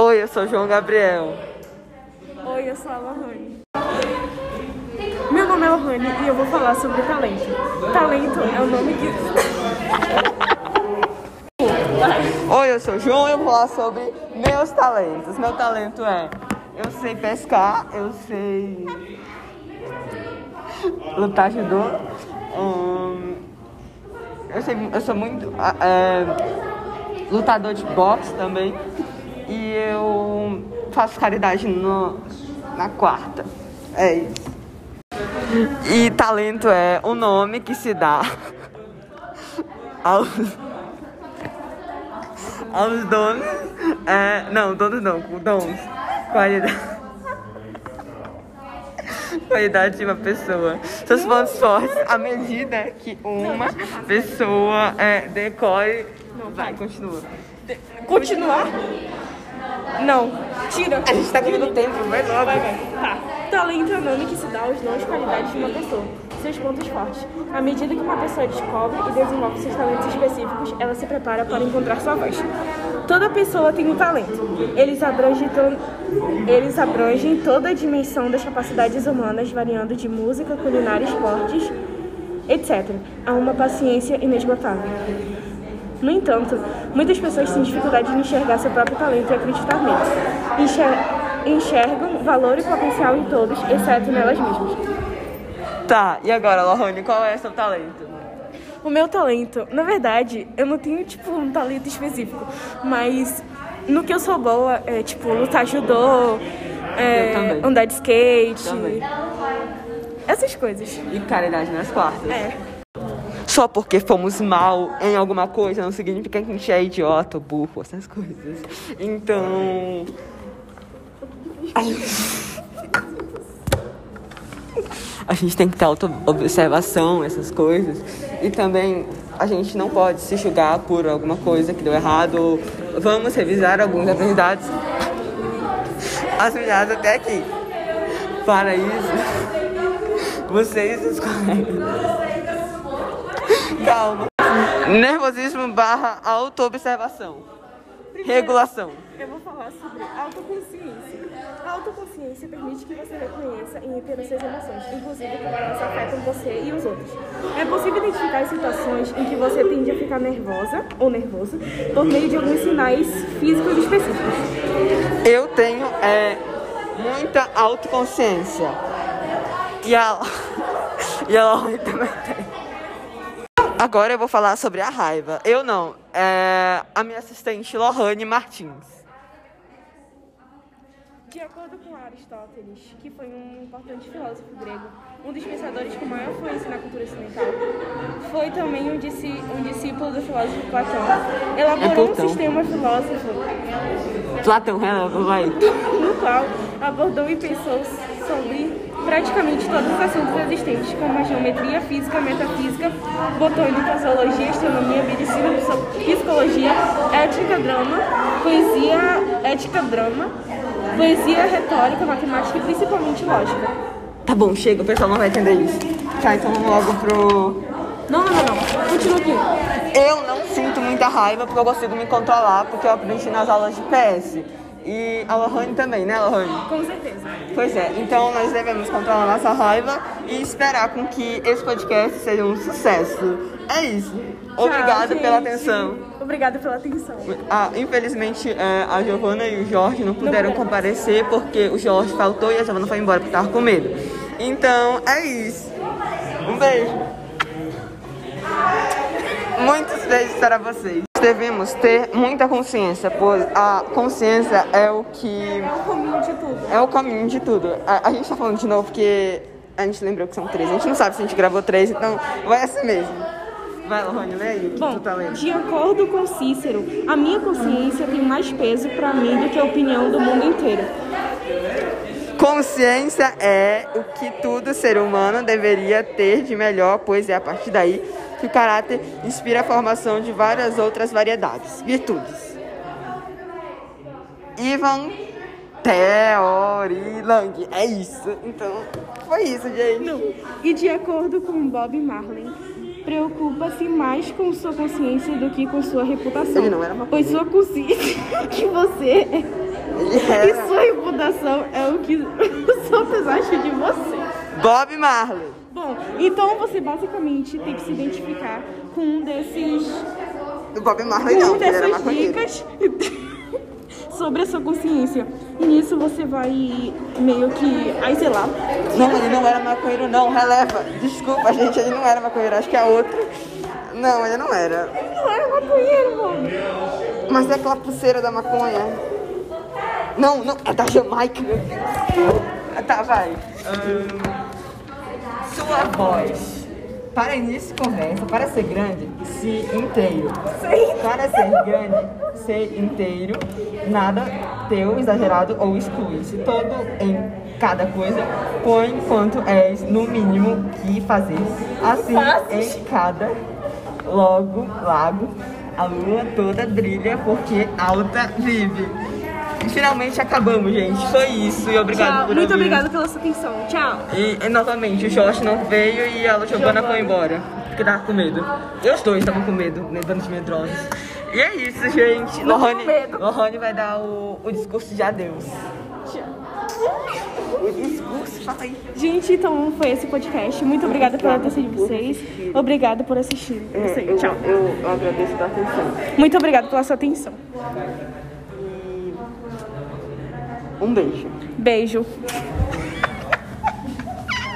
Oi, eu sou o João Gabriel. Oi, eu sou a Lohane. Meu nome é Lohane e eu vou falar sobre talento. Talento é o nome que. Oi, eu sou o João e eu vou falar sobre meus talentos. Meu talento é: eu sei pescar, eu sei lutar judô, hum, eu, sei, eu sou muito ah, é, lutador de boxe também e eu faço caridade no, na quarta. É isso. E talento é o nome que se dá aos, aos donos. É, não, donos não, dons. Qualidade. Qualidade de uma pessoa. Seus pontos fortes à medida que uma pessoa é, decore. Não, Vai, continua. Continuar? Não, tira. A gente tá ganhando tempo, vai logo. Vai, vai. Tá. Talento é o nome que se dá aos dons e qualidades de uma pessoa. Seus pontos fortes. À medida que uma pessoa descobre e desenvolve seus talentos específicos, ela se prepara para encontrar sua voz. Toda pessoa tem um talento. Eles abrangem, to... Eles abrangem toda a dimensão das capacidades humanas, variando de música, culinária, esportes, etc. Há uma paciência inesgotável. No entanto, muitas pessoas têm dificuldade de enxergar seu próprio talento e acreditar nele. Enxer- Enxergam valor e potencial em todos, exceto nelas mesmas. Tá, e agora, Lohane, qual é seu talento? O meu talento, na verdade, eu não tenho, tipo, um talento específico, mas no que eu sou boa é, tipo, lutar judô, é, andar de skate, essas coisas. E caridade nas quartas. É. Só porque fomos mal em alguma coisa não significa que a gente é idiota, burro, essas coisas. Então. A gente tem que ter auto-observação, essas coisas. E também a gente não pode se julgar por alguma coisa que deu errado. Vamos revisar alguns aprendizados. As até aqui. Para isso, vocês, colegas. Calma. Nervosismo barra autoobservação. Regulação. Eu vou falar sobre autoconsciência. A autoconsciência permite que você reconheça e entenda suas emoções, inclusive como elas afetam você e os outros. É possível identificar as situações em que você tende a ficar nervosa ou nervoso por meio de alguns sinais físicos específicos. Eu tenho é, muita autoconsciência. E a, e a Lauren também tem. Agora eu vou falar sobre a raiva. Eu não. É a minha assistente Lohane Martins. De acordo com Aristóteles, que foi um importante filósofo grego, um dos pensadores com maior influência na cultura ocidental, foi também um, disci- um discípulo do filósofo Platão. Elaborou um Platão. sistema filósofo Platão, releva, vai. no qual abordou e pensou sobre praticamente todos os assuntos existentes, como a geometria, física, metafísica, botânica, zoologia, astronomia, medicina, psicologia, ética, drama, poesia, ética, drama, poesia, retórica, matemática e principalmente lógica. Tá bom, chega, o pessoal não vai entender isso. Tá, então vamos logo pro. Não, não, não, não. Continua aqui. Eu não sinto muita raiva porque eu consigo me controlar, porque eu aprendi nas aulas de PS. E a Lohane também, né, Lohane? Com certeza. Pois é, então nós devemos controlar nossa raiva e esperar com que esse podcast seja um sucesso. É isso. Obrigada Tchau, pela atenção. Obrigada pela atenção. Ah, infelizmente, é, a Giovana e o Jorge não puderam puderam. comparecer porque o Jorge faltou e a Giovana foi embora porque tava com medo. Então, é isso. Um beijo. Muitos beijos para vocês. Devemos ter muita consciência, pois a consciência é o que É o caminho de tudo. é o caminho de tudo. A, a gente tá falando de novo porque a gente lembrou que são três. A gente não sabe se a gente gravou três, então vai assim mesmo. Vai, Lohane, lê aí o que Bom, tu tá lendo. de acordo com Cícero, a minha consciência tem mais peso para mim do que a opinião do mundo inteiro. Consciência é o que todo ser humano deveria ter de melhor, pois é a partir daí que o caráter inspira a formação de várias outras variedades, virtudes. Ivan Teorilang. É isso. Então, foi isso, gente. E de acordo com Bob Marley, preocupa-se mais com sua consciência do que com sua reputação. Ele não era maconheiro. Pois sua consciência que você é E era sua reputação é o que os outros acham de você. Bob Marley. Bom, então você basicamente tem que se identificar com um desses. Do Bob Marley com não, um dessas dicas sobre a sua consciência. E nisso você vai meio que. Aí sei lá. Não, ele não era maconheiro não, releva. Desculpa, gente, ele não era maconheiro, acho que é outro. Não, ele não era. Ele não era maconheiro, mano. Mas é aquela pulseira da maconha. Não, não, é da Jamaica. Ah, Tá, vai. Ahn, sua voz. Para início de conversa, para ser grande, se inteiro. Para ser grande, ser inteiro. Nada teu, exagerado ou exclui. Se todo em cada coisa, põe quanto és no mínimo que fazer. Assim em cada logo, lago, a lua toda brilha porque alta vive. Finalmente acabamos, gente. Foi isso. E obrigado Tchau. por Muito ouvir. obrigada pela sua atenção. Tchau. E, e, novamente, o Jorge não veio e a Giovana foi embora. Porque tava com medo. E os dois estavam com medo, medando medrosos. E é isso, gente. Não Lohane. Lohane vai dar o, o discurso de adeus. O discurso, fala aí. Gente, então foi esse podcast. Muito obrigada pela atenção de vocês. Obrigada por assistir. Aí, Tchau. É, Eu, eu agradeço pela atenção. Muito obrigada pela sua atenção. Um beijo. Beijo.